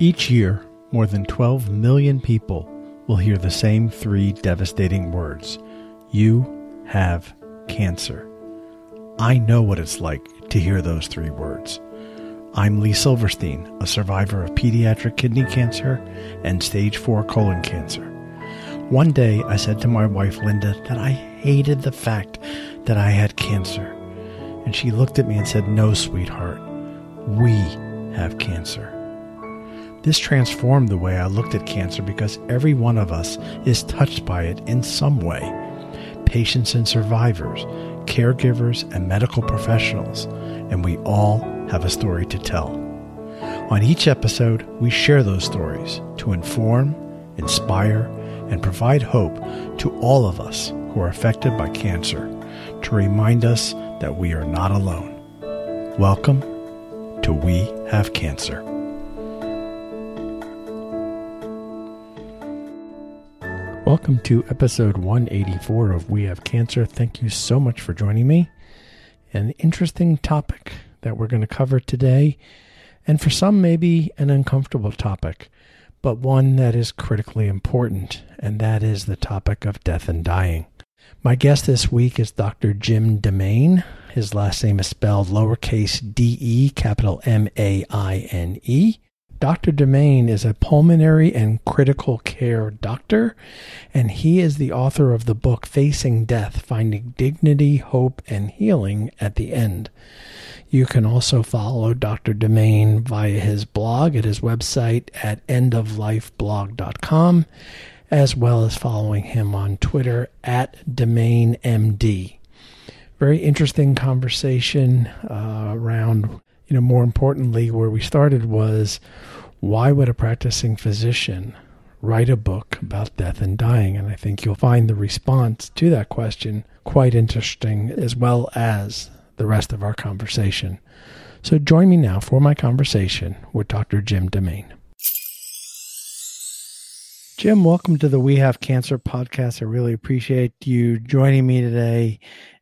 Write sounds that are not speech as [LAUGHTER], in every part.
Each year, more than 12 million people will hear the same three devastating words You have cancer. I know what it's like to hear those three words. I'm Lee Silverstein, a survivor of pediatric kidney cancer and stage 4 colon cancer. One day I said to my wife Linda that I hated the fact that I had cancer. And she looked at me and said, No, sweetheart, we have cancer. This transformed the way I looked at cancer because every one of us is touched by it in some way. Patients and survivors, caregivers and medical professionals, and we all have a story to tell. On each episode, we share those stories to inform, inspire, and provide hope to all of us who are affected by cancer to remind us that we are not alone. Welcome to We Have Cancer. Welcome to episode 184 of We Have Cancer. Thank you so much for joining me. An interesting topic that we're going to cover today, and for some, maybe an uncomfortable topic, but one that is critically important, and that is the topic of death and dying. My guest this week is Dr. Jim deMaine. His last name is spelled lowercase d e, capital M A I N E. Dr. deMaine is a pulmonary and critical care doctor, and he is the author of the book Facing Death Finding Dignity, Hope, and Healing at the End. You can also follow Dr. deMaine via his blog at his website at endoflifeblog.com, as well as following him on Twitter at DemaineMD. Very interesting conversation uh, around you know, more importantly, where we started was why would a practicing physician write a book about death and dying? And I think you'll find the response to that question quite interesting, as well as the rest of our conversation. So join me now for my conversation with Dr. Jim deMaine. Jim, welcome to the We Have Cancer podcast. I really appreciate you joining me today.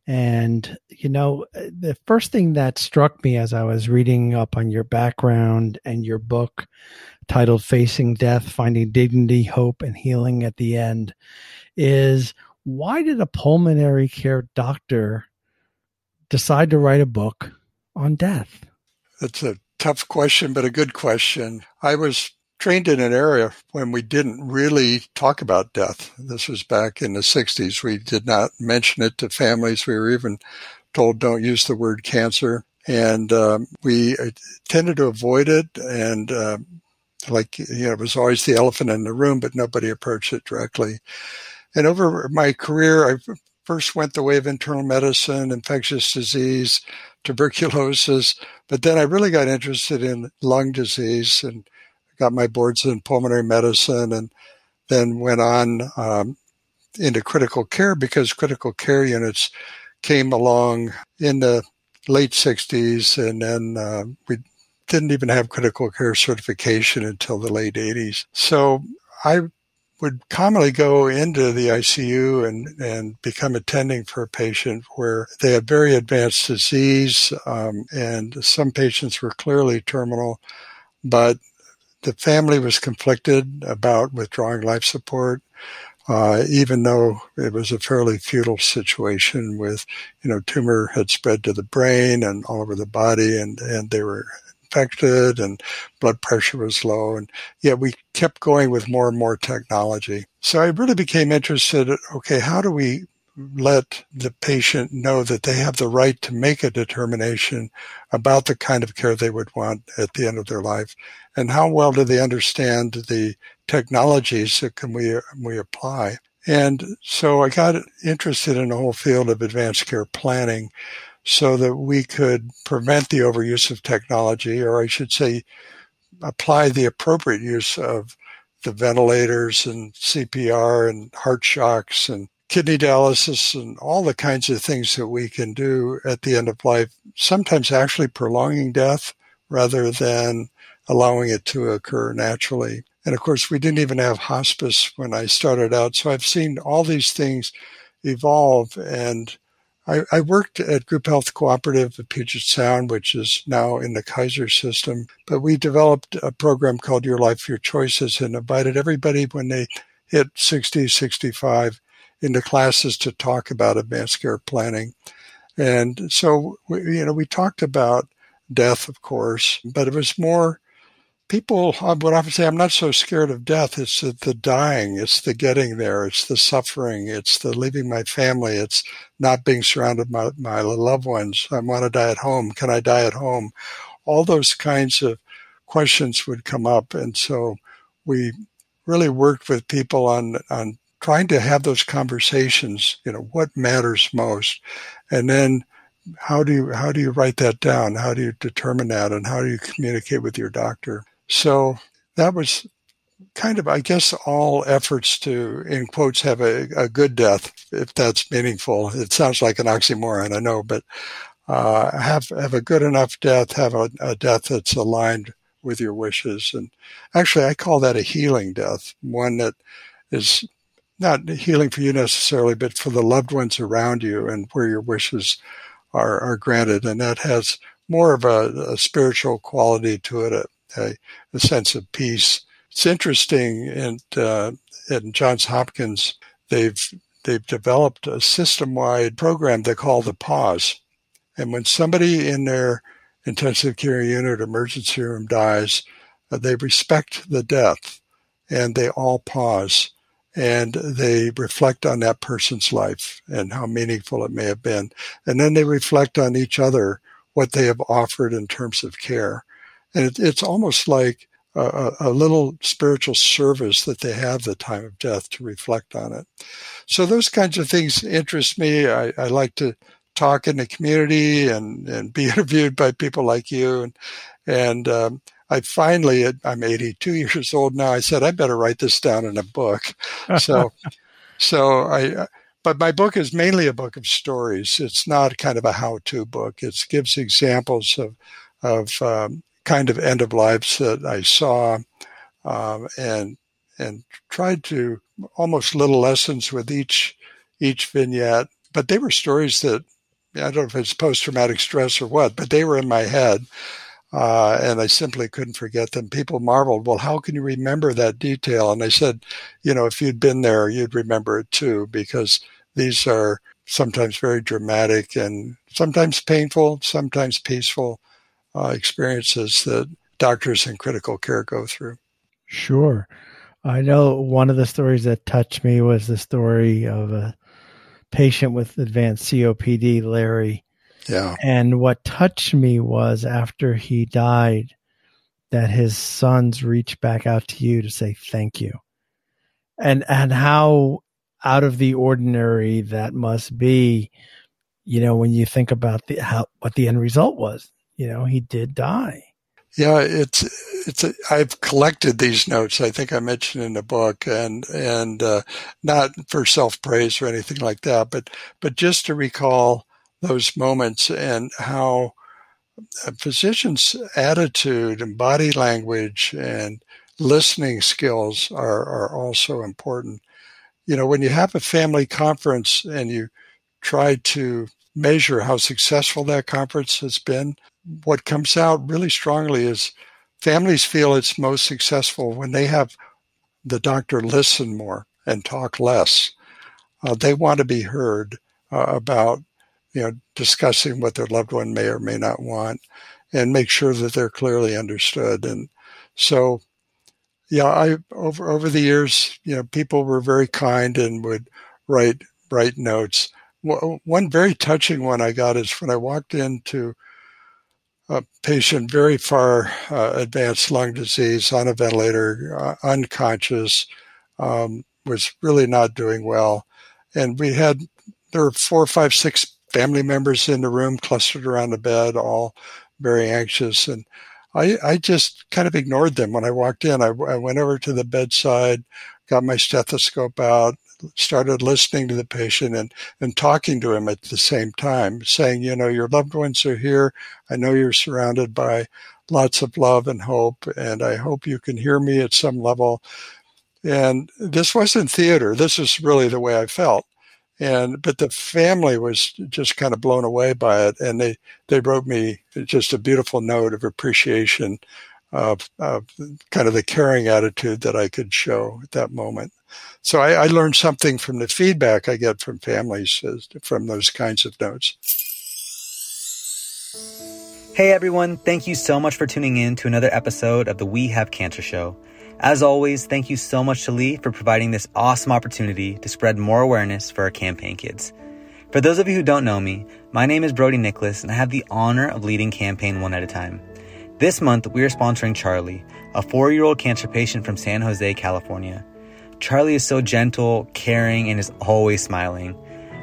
And, you know, the first thing that struck me as I was reading up on your background and your book titled Facing Death Finding Dignity, Hope, and Healing at the End is why did a pulmonary care doctor decide to write a book on death? That's a tough question, but a good question. I was trained in an area when we didn't really talk about death. This was back in the 60s. We did not mention it to families. We were even told don't use the word cancer. And um, we tended to avoid it. And uh, like, you know, it was always the elephant in the room, but nobody approached it directly. And over my career, I first went the way of internal medicine, infectious disease, tuberculosis, but then I really got interested in lung disease and got my boards in pulmonary medicine and then went on um, into critical care because critical care units came along in the late 60s and then uh, we didn't even have critical care certification until the late 80s. So I would commonly go into the ICU and, and become attending for a patient where they had very advanced disease, um, and some patients were clearly terminal, but the family was conflicted about withdrawing life support, uh, even though it was a fairly futile situation with, you know, tumor had spread to the brain and all over the body and, and they were infected and blood pressure was low. And yet we kept going with more and more technology. So I really became interested. Okay, how do we let the patient know that they have the right to make a determination about the kind of care they would want at the end of their life and how well do they understand the technologies that can we, we apply. And so I got interested in the whole field of advanced care planning so that we could prevent the overuse of technology, or I should say, apply the appropriate use of the ventilators and CPR and heart shocks and kidney dialysis and all the kinds of things that we can do at the end of life, sometimes actually prolonging death rather than allowing it to occur naturally. And of course, we didn't even have hospice when I started out. So I've seen all these things evolve and I, I, worked at Group Health Cooperative of Puget Sound, which is now in the Kaiser system. But we developed a program called Your Life, Your Choices and invited everybody when they hit 60, 65 into classes to talk about advanced care planning. And so, you know, we talked about death, of course, but it was more people uh, would often say, I'm not so scared of death. It's the, the, dying. It's the getting there. It's the suffering. It's the leaving my family. It's not being surrounded by my loved ones. I want to die at home. Can I die at home? All those kinds of questions would come up. And so we really worked with people on, on trying to have those conversations, you know, what matters most. And then how do you, how do you write that down? How do you determine that? And how do you communicate with your doctor? So that was kind of, I guess, all efforts to, in quotes, have a, a good death, if that's meaningful. It sounds like an oxymoron, I know, but uh, have have a good enough death, have a, a death that's aligned with your wishes, and actually, I call that a healing death, one that is not healing for you necessarily, but for the loved ones around you, and where your wishes are are granted, and that has more of a, a spiritual quality to it, a, a, sense of peace. It's interesting, and uh, at Johns Hopkins, they've they've developed a system-wide program they call the pause. And when somebody in their intensive care unit emergency room dies, uh, they respect the death and they all pause and they reflect on that person's life and how meaningful it may have been. And then they reflect on each other, what they have offered in terms of care. And it, it's almost like a, a, little spiritual service that they have the time of death to reflect on it. So those kinds of things interest me. I, I like to talk in the community and, and be [LAUGHS] interviewed by people like you. And, and um, I finally, I'm 82 years old now. I said, I better write this down in a book. So, [LAUGHS] so I, but my book is mainly a book of stories. It's not kind of a how-to book. It gives examples of, of um, kind of end of lives that I saw, um, and and tried to almost little lessons with each each vignette. But they were stories that I don't know if it's post traumatic stress or what, but they were in my head. Uh, and I simply couldn't forget them. People marveled, well, how can you remember that detail? And I said, you know, if you'd been there, you'd remember it too, because these are sometimes very dramatic and sometimes painful, sometimes peaceful, uh, experiences that doctors in critical care go through. Sure. I know one of the stories that touched me was the story of a patient with advanced COPD, Larry. Yeah. And what touched me was after he died, that his sons reached back out to you to say thank you. And and how out of the ordinary that must be, you know, when you think about the how what the end result was you know, he did die. Yeah, it's it's. A, I've collected these notes. I think I mentioned in the book, and and uh, not for self praise or anything like that, but but just to recall those moments and how a physician's attitude and body language and listening skills are are also important. You know, when you have a family conference and you try to measure how successful that conference has been, what comes out really strongly is families feel it's most successful when they have the doctor listen more and talk less. Uh, they want to be heard uh, about, you know, discussing what their loved one may or may not want, and make sure that they're clearly understood. And so, yeah, I over over the years, you know, people were very kind and would write write notes. One very touching one I got is when I walked into a patient very far uh, advanced lung disease on a ventilator, uh, unconscious, um, was really not doing well. And we had, there were four, five, six family members in the room clustered around the bed, all very anxious. And I, I just kind of ignored them when I walked in. I, I went over to the bedside, got my stethoscope out, started listening to the patient and, and talking to him at the same time, saying, you know, your loved ones are here. I know you're surrounded by lots of love and hope, and I hope you can hear me at some level. And this wasn't theater. This is really the way I felt. And but the family was just kind of blown away by it, and they they wrote me just a beautiful note of appreciation of, of kind of the caring attitude that I could show at that moment. So I, I learned something from the feedback I get from families from those kinds of notes. Hey everyone, thank you so much for tuning in to another episode of the We Have Cancer Show. As always, thank you so much to Lee for providing this awesome opportunity to spread more awareness for our campaign kids. For those of you who don't know me, my name is Brody Nicholas and I have the honor of leading Campaign One at a Time. This month, we are sponsoring Charlie, a four year old cancer patient from San Jose, California. Charlie is so gentle, caring, and is always smiling.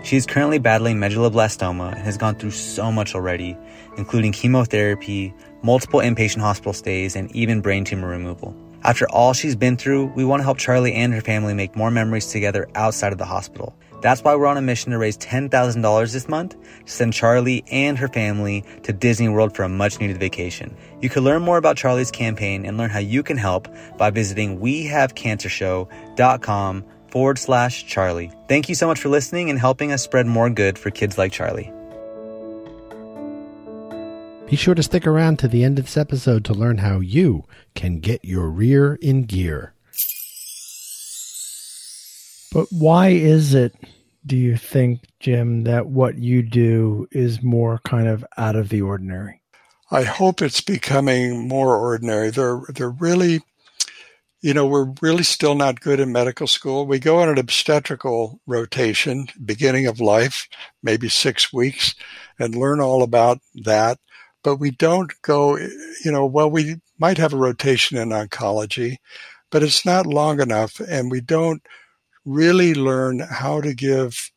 She is currently battling medulloblastoma and has gone through so much already, including chemotherapy, multiple inpatient hospital stays, and even brain tumor removal. After all she's been through, we want to help Charlie and her family make more memories together outside of the hospital. That's why we're on a mission to raise $10,000 this month to send Charlie and her family to Disney World for a much needed vacation. You can learn more about Charlie's campaign and learn how you can help by visiting wehavecancershow.com forward slash Charlie. Thank you so much for listening and helping us spread more good for kids like Charlie. Be sure to stick around to the end of this episode to learn how you can get your rear in gear. But why is it, do you think, Jim, that what you do is more kind of out of the ordinary? I hope it's becoming more ordinary. They're they're really, you know, we're really still not good in medical school. We go on an obstetrical rotation, beginning of life, maybe six weeks, and learn all about that. But we don't go, you know, well, we might have a rotation in oncology, but it's not long enough, and we don't really learn how to give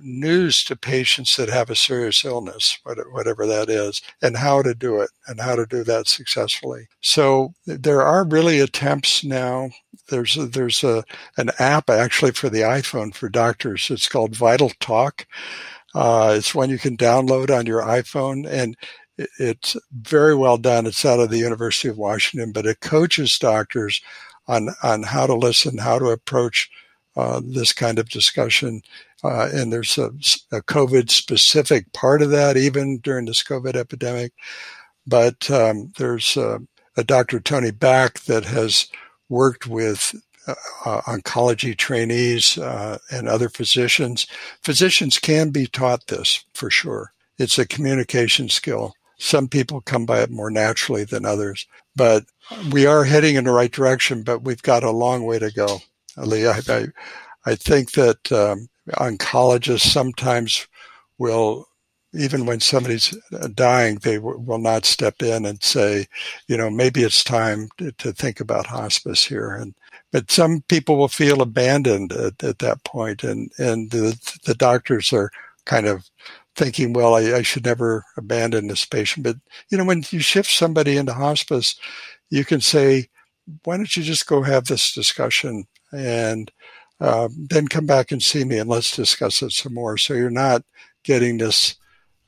news to patients that have a serious illness, whatever that is, and how to do it and how to do that successfully. So there are really attempts now. There's a, there's a an app actually for the iPhone for doctors. It's called Vital Talk. Uh, it's one you can download on your iPhone and it's very well done. It's out of the University of Washington, but it coaches doctors on on how to listen, how to approach uh, this kind of discussion. Uh, and there's a, a, COVID specific part of that, even during this COVID epidemic. But um, there's a, Dr. Tony Back that has worked with uh, uh oncology trainees uh, and other physicians. Physicians can be taught this for sure. It's a communication skill. Some people come by it more naturally than others, but we are heading in the right direction, but we've got a long way to go. Lee. I, I, I think that um, oncologists sometimes will, even when somebody's dying, they w- will not step in and say, you know, maybe it's time to, to, think about hospice here. And but some people will feel abandoned at, at that point, and and the, the doctors are kind of thinking, well, I, I, should never abandon this patient. But, you know, when you shift somebody into hospice, you can say, why don't you just go have this discussion and uh, then come back and see me and let's discuss it some more. So you're not getting this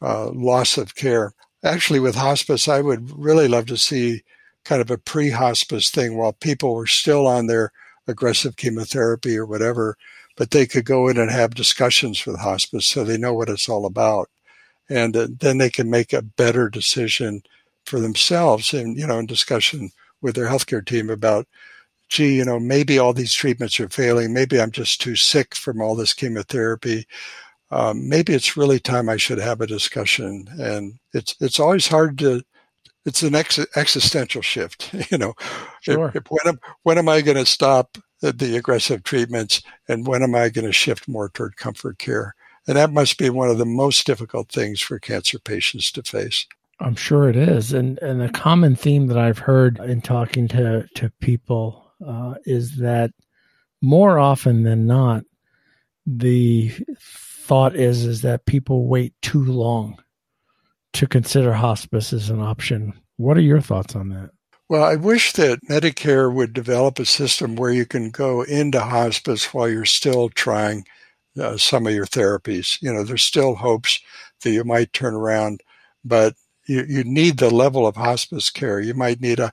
uh, loss of care. Actually, with hospice, I would really love to see kind of a pre hospice thing while people were still on their aggressive chemotherapy or whatever, but they could go in and have discussions with hospice so they know what it's all about. And uh, then they can make a better decision for themselves and, you know, in discussion with their healthcare team about gee, you know, maybe all these treatments are failing. Maybe I'm just too sick from all this chemotherapy. Um, maybe it's really time I should have a discussion. And it's it's always hard to. It's an ex- existential shift, [LAUGHS] you know. Sure. If, if when am when am I going to stop the, aggressive treatments, and when am I going to shift more toward comfort care? And that must be one of the most difficult things for cancer patients to face. I'm sure it is. And and a common theme that I've heard in talking to, to people uh, is that more often than not, the thought is is that people wait too long to consider hospice as an option. What are your thoughts on that? Well, I wish that Medicare would develop a system where you can go into hospice while you're still trying uh, some of your therapies. You know, there's still hopes that you might turn around, but you, you need the level of hospice care. You might need a,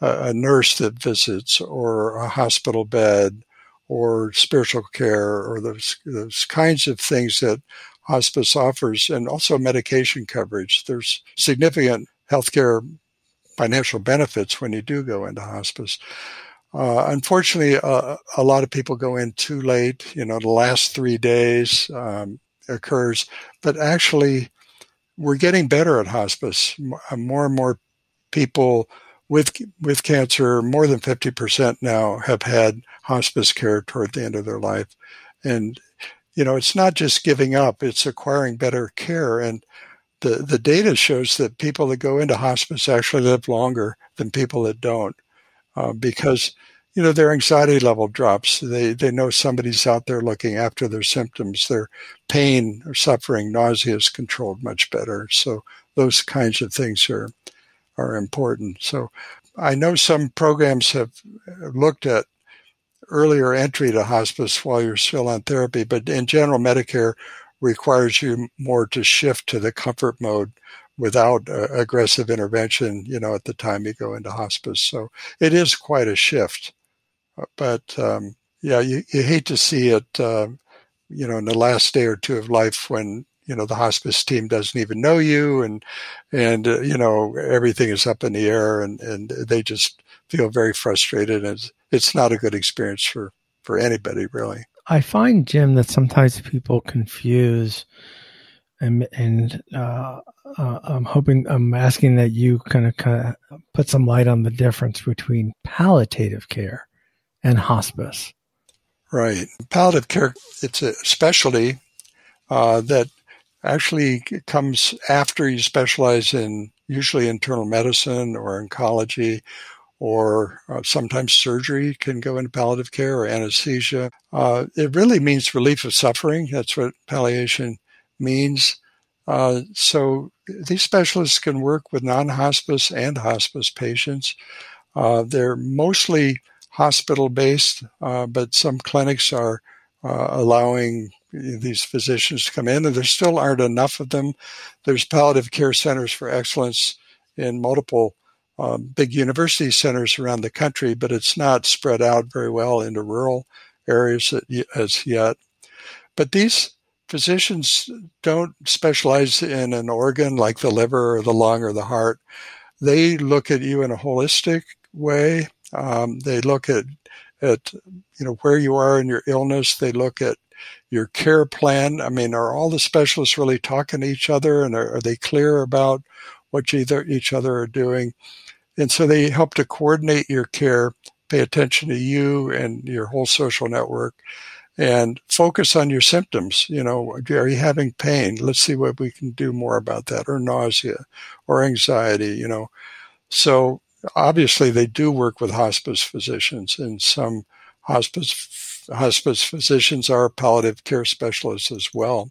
a nurse that visits or a hospital bed or spiritual care or those those kinds of things that hospice offers, and also medication coverage. There's significant healthcare financial benefits when you do go into hospice. Uh, unfortunately, uh, a lot of people go in too late. You know, the last three days um, occurs, but actually, we're getting better at hospice. Uh, more and more people with with cancer, more than fifty percent now have had hospice care toward the end of their life, and you know, it's not just giving up; it's acquiring better care. And the the data shows that people that go into hospice actually live longer than people that don't uh, because you know their anxiety level drops. They they know somebody's out there looking after their symptoms. Their pain or suffering, nausea is controlled much better. So those kinds of things are are important. So I know some programs have looked at earlier entry to hospice while you're still on therapy, but in general, Medicare requires you more to shift to the comfort mode without uh, aggressive intervention, you know, at the time you go into hospice. So it is quite a shift. Uh, but um, yeah, you, you, hate to see it, uh, you know, in the last day or two of life when you know the hospice team doesn't even know you, and and uh, you know everything is up in the air, and and they just feel very frustrated, and it's, it's not a good experience for for anybody really. I find Jim that sometimes people confuse and and uh, uh, I'm hoping I'm asking that you kind of kind of put some light on the difference between palliative care and hospice. Right, palliative care it's a specialty uh, that actually comes after you specialize in usually internal medicine or oncology or uh, sometimes surgery can go into palliative care or anesthesia. Uh, it really means relief of suffering. That's what palliation means. Uh, so these specialists can work with non-hospice and hospice patients. Uh, they're mostly hospital-based, uh, but some clinics are uh, allowing these physicians to come in, and there still aren't enough of them. There's palliative care centers for excellence in multiple um, big university centers around the country, but it's not spread out very well into rural areas as yet. But these physicians don't specialize in an organ like the liver or the lung or the heart. They look at you in a holistic way. Um, they look at at you know where you are in your illness. They look at your care plan. I mean, are all the specialists really talking to each other, and are, are they clear about what either each other are doing? And so they help to coordinate your care, pay attention to you and your whole social network, and focus on your symptoms. You know, are you having pain? Let's see what we can do more about that, or nausea, or anxiety. You know, so obviously they do work with hospice physicians, and some hospice hospice physicians are palliative care specialists as well.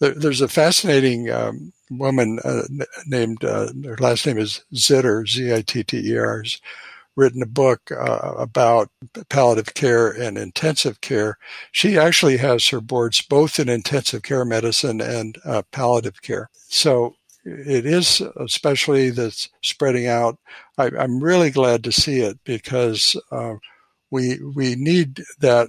There's a fascinating um, woman uh, named uh, her last name is Zitter, Z-I-T-T-E-R, has written a book uh, about palliative care and intensive care. She actually has her boards both in intensive care medicine and uh, palliative care. So it is a specialty that's spreading out. I, am really glad to see it because uh, we we need that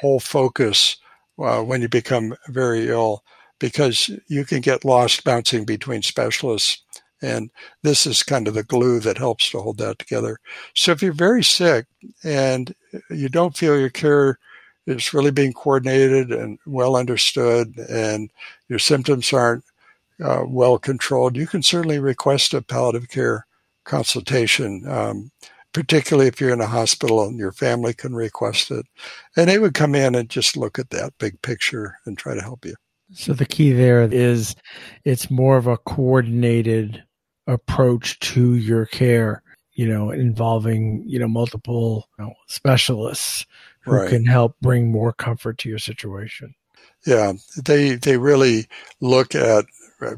whole focus uh, when you become very ill because you can get lost bouncing between specialists and this is kind of the glue that helps to hold that together. So if you're very sick and you don't feel your care is really being coordinated and well understood and your symptoms aren't uh, well controlled, you can certainly request a palliative care consultation, um, particularly if you're in a hospital and your family can request it. And they would come in and just look at that big picture and try to help you. So the key there is it's more of a coordinated approach to your care, you know, involving, you know, multiple you know, specialists who right. can help bring more comfort to your situation. Yeah, they they really look at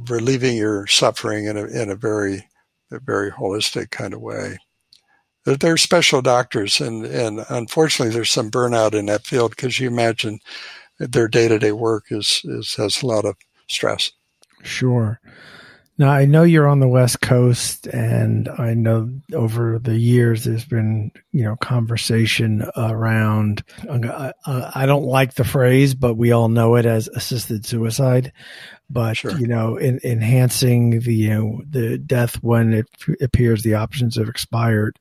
relieving your suffering in a in a very a very holistic kind of way. They're, they're special doctors, and and unfortunately, there's some burnout in that field because you imagine their day to day work is is has a lot of stress. Sure. Now, I know you're on the West Coast, and I know over the years there's been, you know, conversation around. I don't like the phrase, but we all know it as assisted suicide. But sure. you know, in, enhancing the you know the death when it appears the options have expired.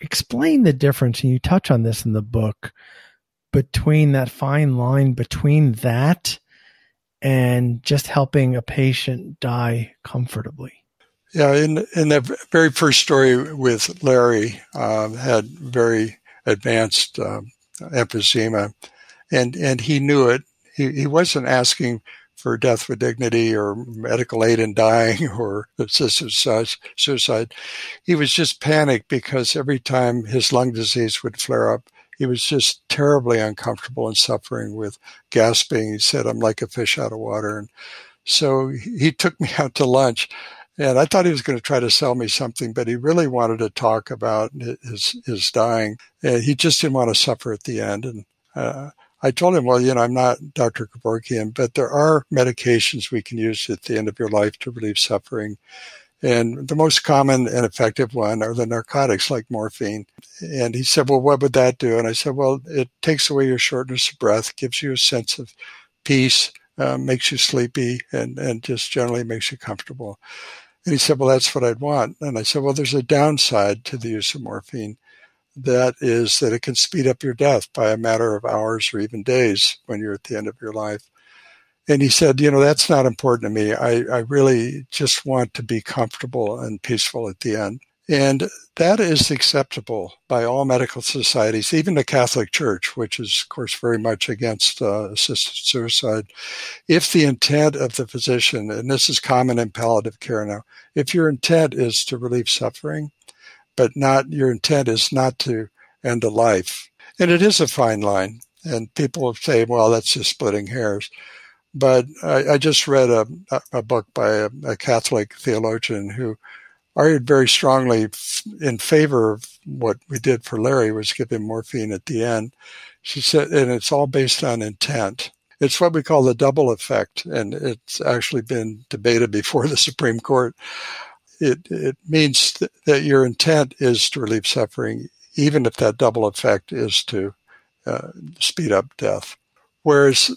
Explain the difference, and you touch on this in the book between that fine line between that and just helping a patient die comfortably. Yeah, in in the very first story with Larry, uh, had very advanced uh, emphysema, and and he knew it. He he wasn't asking for death with dignity or medical aid in dying [LAUGHS] or assisted suicide. He was just panicked because every time his lung disease would flare up, he was just terribly uncomfortable and suffering with gasping. He said, I'm like a fish out of water. And so he took me out to lunch and I thought he was going to try to sell me something, but he really wanted to talk about his, his dying. And he just didn't want to suffer at the end. And, uh, I told him, well, you know, I'm not Dr. Kevorkian, but there are medications we can use at the end of your life to relieve suffering. And the most common and effective one are the narcotics like morphine. And he said, Well, what would that do? And I said, Well, it takes away your shortness of breath, gives you a sense of peace, uh, makes you sleepy, and, and just generally makes you comfortable. And he said, Well, that's what I'd want. And I said, Well, there's a downside to the use of morphine. That is that it can speed up your death by a matter of hours or even days when you're at the end of your life. And he said, you know, that's not important to me. I, I really just want to be comfortable and peaceful at the end. And that is acceptable by all medical societies, even the Catholic Church, which is, of course, very much against uh, assisted suicide. If the intent of the physician, and this is common in palliative care now, if your intent is to relieve suffering, but not your intent is not to end a life, and it is a fine line. And people say, well, that's just splitting hairs. But I, I just read a, a book by a, a, Catholic theologian who argued very strongly in favor of what we did for Larry was give him morphine at the end. She said, and it's all based on intent. It's what we call the double effect, and it's actually been debated before the Supreme Court. It, it means th- that your intent is to relieve suffering, even if that double effect is to uh, speed up death. Whereas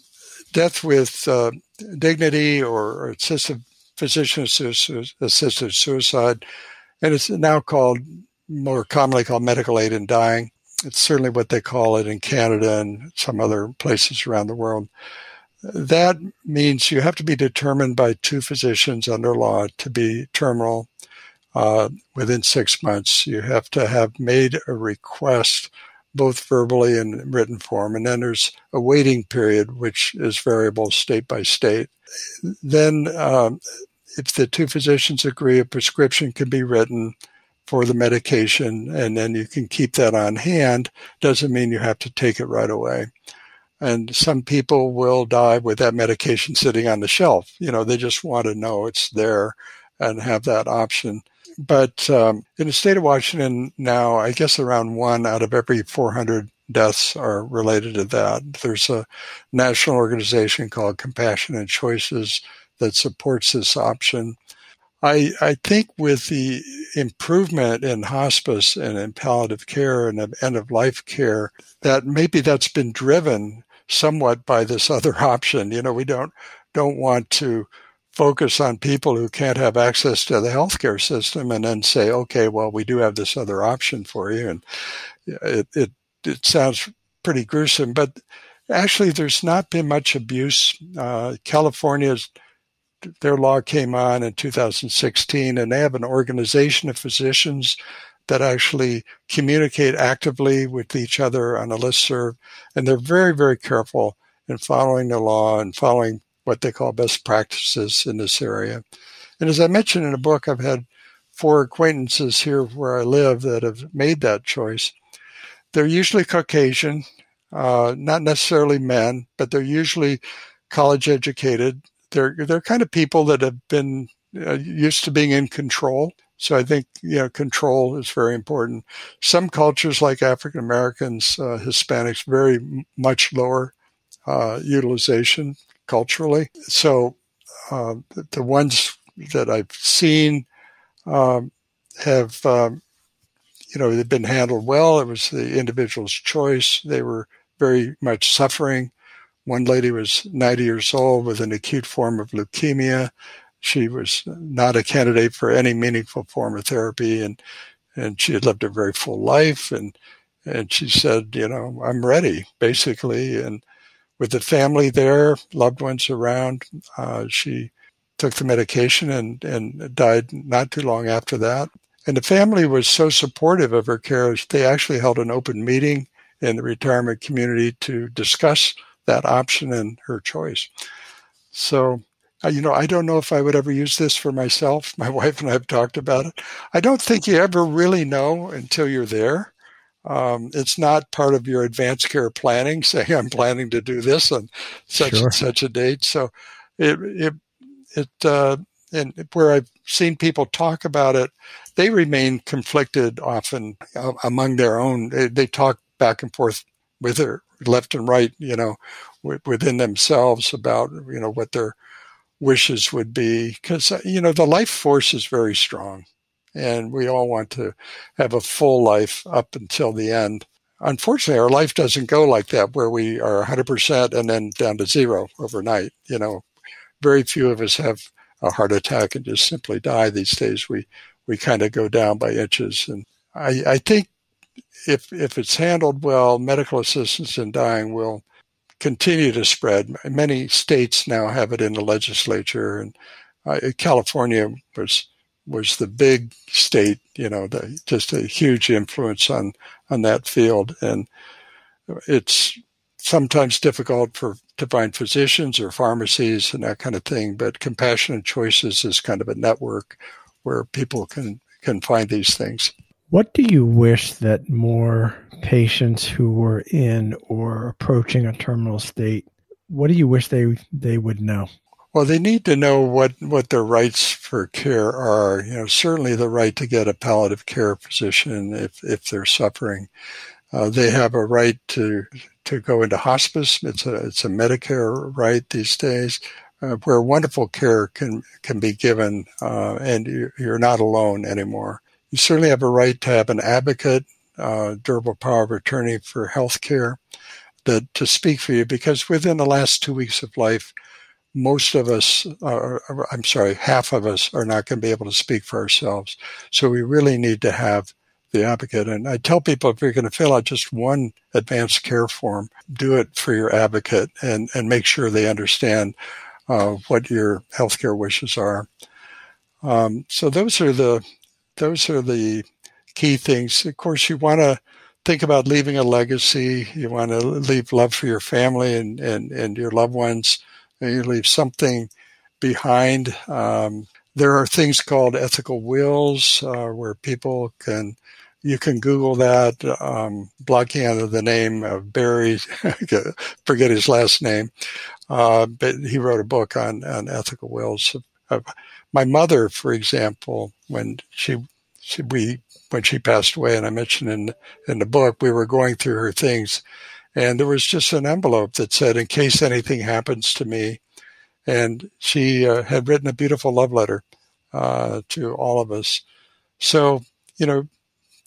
death with uh, dignity or assisted physician assisted suicide, and it's now called more commonly called medical aid in dying. It's certainly what they call it in Canada and some other places around the world. That means you have to be determined by two physicians under law to be terminal uh, within six months. You have to have made a request both verbally and written form. And then there's a waiting period, which is variable state by state. Then, um, if the two physicians agree, a prescription can be written for the medication, and then you can keep that on hand. Doesn't mean you have to take it right away. And some people will die with that medication sitting on the shelf. You know, they just want to know it's there and have that option. But um, in the state of Washington now, I guess around one out of every 400 deaths are related to that. There's a national organization called Compassionate Choices that supports this option. I, I think with the improvement in hospice and in palliative care and end of life care, that maybe that's been driven somewhat by this other [LAUGHS] option. You know, we don't don't want to focus on people who can't have access to the healthcare system and then say, okay, well, we do have this other option for you. And it, it, it sounds pretty gruesome, but actually there's not been much abuse. Uh, California's, their law came on in 2016 and they have an organization of physicians that actually communicate actively with each other on a list serve. And they're very, very careful in following the law and following what they call best practices in this area. And as I mentioned in the book, I've had four acquaintances here where I live that have made that choice. They're usually Caucasian, uh, not necessarily men, but they're usually college educated. They're they're kind of people that have been uh, used to being in control. So I think you know control is very important. Some cultures, like African Americans, uh, Hispanics, very much lower uh, utilization culturally. So uh, the ones that I've seen um, have um, you know they've been handled well. It was the individual's choice. They were very much suffering. One lady was 90 years old with an acute form of leukemia. She was not a candidate for any meaningful form of therapy, and and she had lived a very full life. and And she said, you know, I'm ready, basically. And with the family there, loved ones around, uh, she took the medication and, and died not too long after that. And the family was so supportive of her care, they actually held an open meeting in the retirement community to discuss that option and her choice. So, uh, you know, I don't know if I would ever use this for myself. [LAUGHS] My wife and I have talked about it. I don't think you ever really know until you're there. Um, it's not part of your advanced care planning, [LAUGHS] saying I'm planning to do this on such sure. and such a date. So it, it, it, uh, and where I've seen people talk about it, they remain conflicted often uh, among their own. They, they, talk back and forth with their left and right, you know, within themselves about, you know, what their wishes would be. Cause, uh, you know, the life force is very strong and we all want to have a full life up until the end. Unfortunately, our life doesn't go like that, where we are 100% and then down to zero overnight. You know, very few of us have a heart attack and just simply die these days. We we kind of go down by inches, and I, I think if if it's handled well, medical assistance in dying will continue to spread. Many states now have it in the legislature, and uh, California was was the big state, you know, the, just a huge influence on, on that field. And it's sometimes difficult for to find physicians or pharmacies and that kind of thing, but Compassionate Choices is kind of a network where people can, can find these things. What do you wish that more patients who were in or approaching a terminal state, what do you wish they, they would know? Well, they need to know what, what their rights for care are. You know, certainly the right to get a palliative care physician if, if they're suffering. Uh, they have a right to to go into hospice. It's a it's a Medicare right these days, uh, where wonderful care can can be given, uh, and you're not alone anymore. You certainly have a right to have an advocate, uh, durable power of attorney for health care, that to speak for you because within the last two weeks of life, most of us, are, I'm sorry, half of us are not going to be able to speak for ourselves. So we really need to have the advocate. And I tell people if you're going to fill out just one advanced care form, do it for your advocate and, and make sure they understand uh, what your healthcare wishes are. Um, so those are the those are the key things. Of course, you want to think about leaving a legacy. You want to leave love for your family and, and, and your loved ones you leave something behind. Um, there are things called ethical wills uh, where people can you can Google that, um, blocking of the name of Barry, [LAUGHS] forget his last name, uh, but he wrote a book on, on ethical wills. my mother, for example, when she, she, we when she passed away, and I mentioned in in the book, we were going through her things, and there was just an envelope that said, in case anything happens to me. And she uh, had written a beautiful love letter uh, to all of us. So, you know,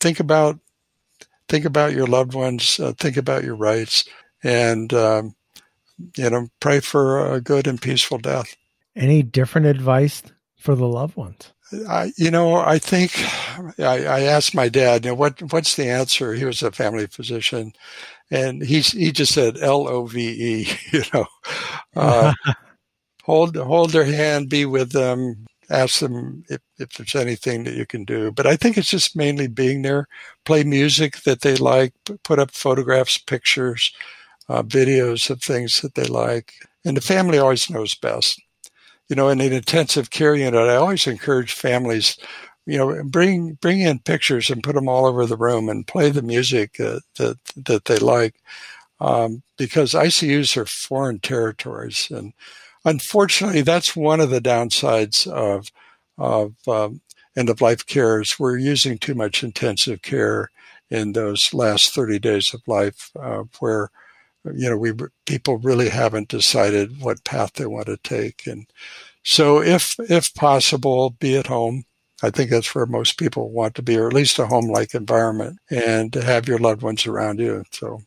think about think about your loved ones, uh, think about your rights, and um, you know, pray for a good and peaceful death. Any different advice for the loved ones? I, you know, I think I, I, asked my dad, you know, what what's the answer? He was a family physician, and he's he just said L O V E. [LAUGHS] You know, uh, [LAUGHS] hold hold their hand, be with them, ask them if, if there's anything that you can do. But I think it's just mainly being there, play music that they like, put up photographs, pictures, uh, videos of things that they like, and the family always knows best. You know, in an intensive care unit, I always encourage families you know, bring bring in pictures and put them all over the room and play the music uh, that that they like, um, because ICUs are foreign territories, and unfortunately, that's one of the downsides of of um, end of life care is we're using too much intensive care in those last 30 days of life, uh, where you know we people really haven't decided what path they want to take and So if, if possible, be at home. I think that's where most people want to be, or at least a home-like environment and to have your loved ones around you. So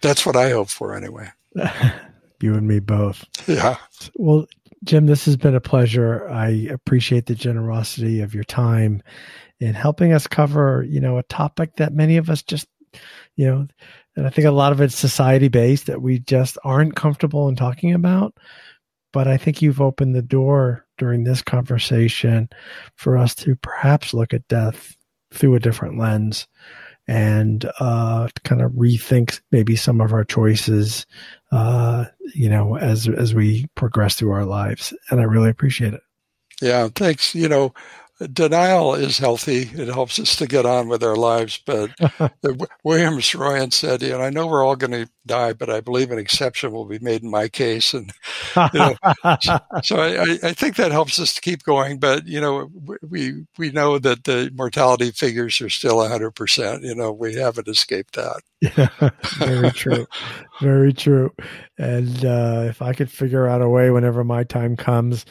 that's what I hope for anyway. [LAUGHS] you and me both. Yeah. Well, Jim, this has been a pleasure. I appreciate the generosity of your time in helping us cover, you know, a topic that many of us just, you know, and I think a lot of it's society based that we just aren't comfortable in talking about. But I think you've opened the door during this conversation for us to perhaps look at death through a different lens and uh, kind of rethink maybe some of our choices, uh, you know, as as we progress through our lives. And I really appreciate it. Yeah, thanks. You know, denial is healthy. It helps us to get on with our lives. But [LAUGHS] William Saroyan said, "You know, I know we're all going to die, but I believe an exception will be made in my case." And you know, [LAUGHS] so I, I, think that helps us to keep going. But you know, we we know that the mortality figures are still hundred percent. You know, we haven't escaped that. Yeah, [LAUGHS] very true, very true. And uh, if I could figure out a way, whenever my time comes,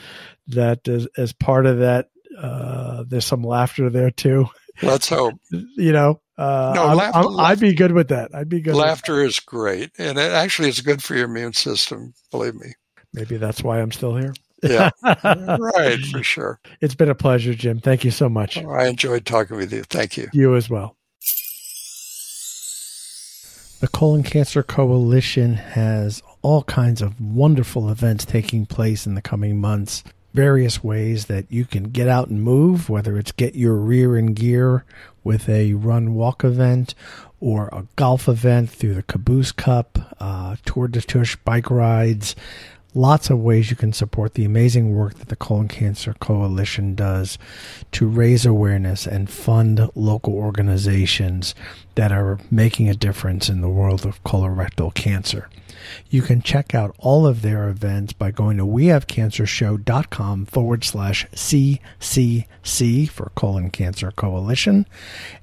that as, as part of that uh, there's some laughter there too. [LAUGHS] Let's hope. you know, uh, no, laughter, i would be good with that. I'd be good. Laughter is great, and it actually is good for your immune system. Believe me. Maybe that's why I'm still here. yeah, [LAUGHS] right, for sure. It's been a pleasure, Jim. Thank you so much. Oh, I enjoyed talking with you. Thank you. You as well. The Colon Cancer Coalition has all kinds of wonderful events taking place in the coming months various ways that you can get out and move, whether it's get your rear in gear with a run walk event or a golf event through the Caboose Cup, uh, Tour de Tush bike rides. Lots of ways you can support the amazing work that the Colon Cancer Coalition does to raise awareness and fund local organizations that are making a difference in the world of colorectal cancer. You can check out all of their events by going to wehavecancershow.com forward slash CCC for Colon Cancer Coalition.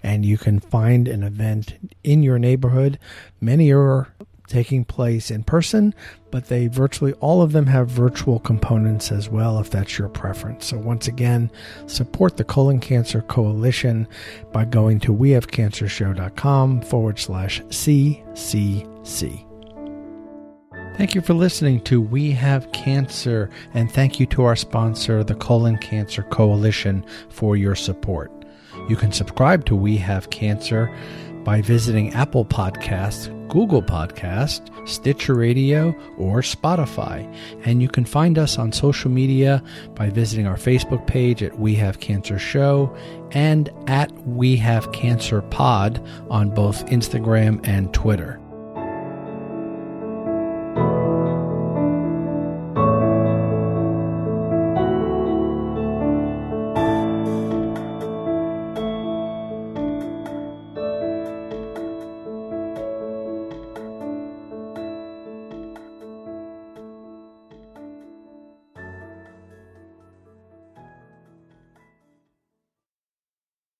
And you can find an event in your neighborhood. Many are taking place in person, but they virtually all of them have virtual components as well, if that's your preference. So, once again, support the Colon Cancer Coalition by going to wehavecancershow.com forward slash CCC. Thank you for listening to We Have Cancer, and thank you to our sponsor, the Colon Cancer Coalition, for your support. You can subscribe to We Have Cancer by visiting Apple Podcasts, Google Podcast, Stitcher Radio, or Spotify. And you can find us on social media by visiting our Facebook page at We Have Cancer Show and at We Have Cancer Pod on both Instagram and Twitter.